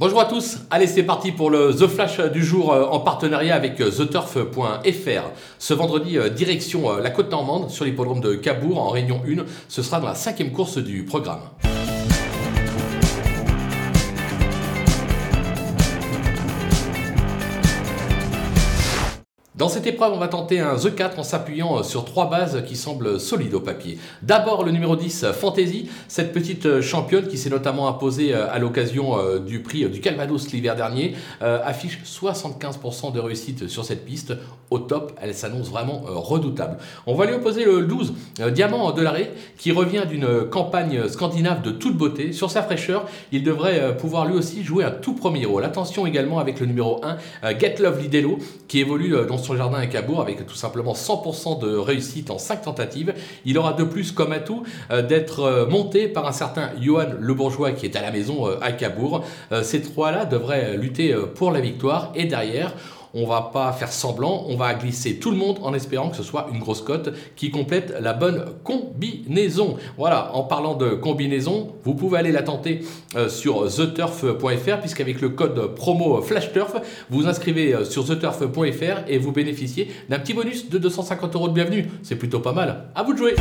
Bonjour à tous, allez c'est parti pour le The Flash du jour euh, en partenariat avec euh, TheTurf.fr. Ce vendredi, euh, direction la côte normande sur l'hippodrome de Cabourg en Réunion 1. Ce sera dans la cinquième course du programme. Dans cette épreuve, on va tenter un The 4 en s'appuyant euh, sur trois bases qui semblent solides au papier. D'abord le numéro 10, Fantasy, cette petite euh, championne qui s'est notamment imposée euh, à l'occasion du prix du Calvados l'hiver dernier, affiche 75% de réussite sur cette piste. Au top, elle s'annonce vraiment redoutable. On va lui opposer le 12, Diamant de l'arrêt, qui revient d'une campagne scandinave de toute beauté. Sur sa fraîcheur, il devrait pouvoir lui aussi jouer un tout premier rôle. Attention également avec le numéro 1, Get Love Lidelo, qui évolue dans son jardin à Cabourg avec tout simplement 100% de réussite en 5 tentatives. Il aura de plus comme atout euh, d'être euh, monté par un certain Johan Le Bourgeois qui est à la maison euh, à Cabourg. ces trois-là devraient lutter pour la victoire et derrière on va pas faire semblant, on va glisser tout le monde en espérant que ce soit une grosse cote qui complète la bonne combinaison. Voilà, en parlant de combinaison, vous pouvez aller la tenter euh, sur theturf.fr puisqu'avec le code promo FlashTurf, vous inscrivez euh, sur theturf.fr et vous bénéficiez d'un petit bonus de 250 euros de bienvenue. C'est plutôt pas mal. À vous de jouer.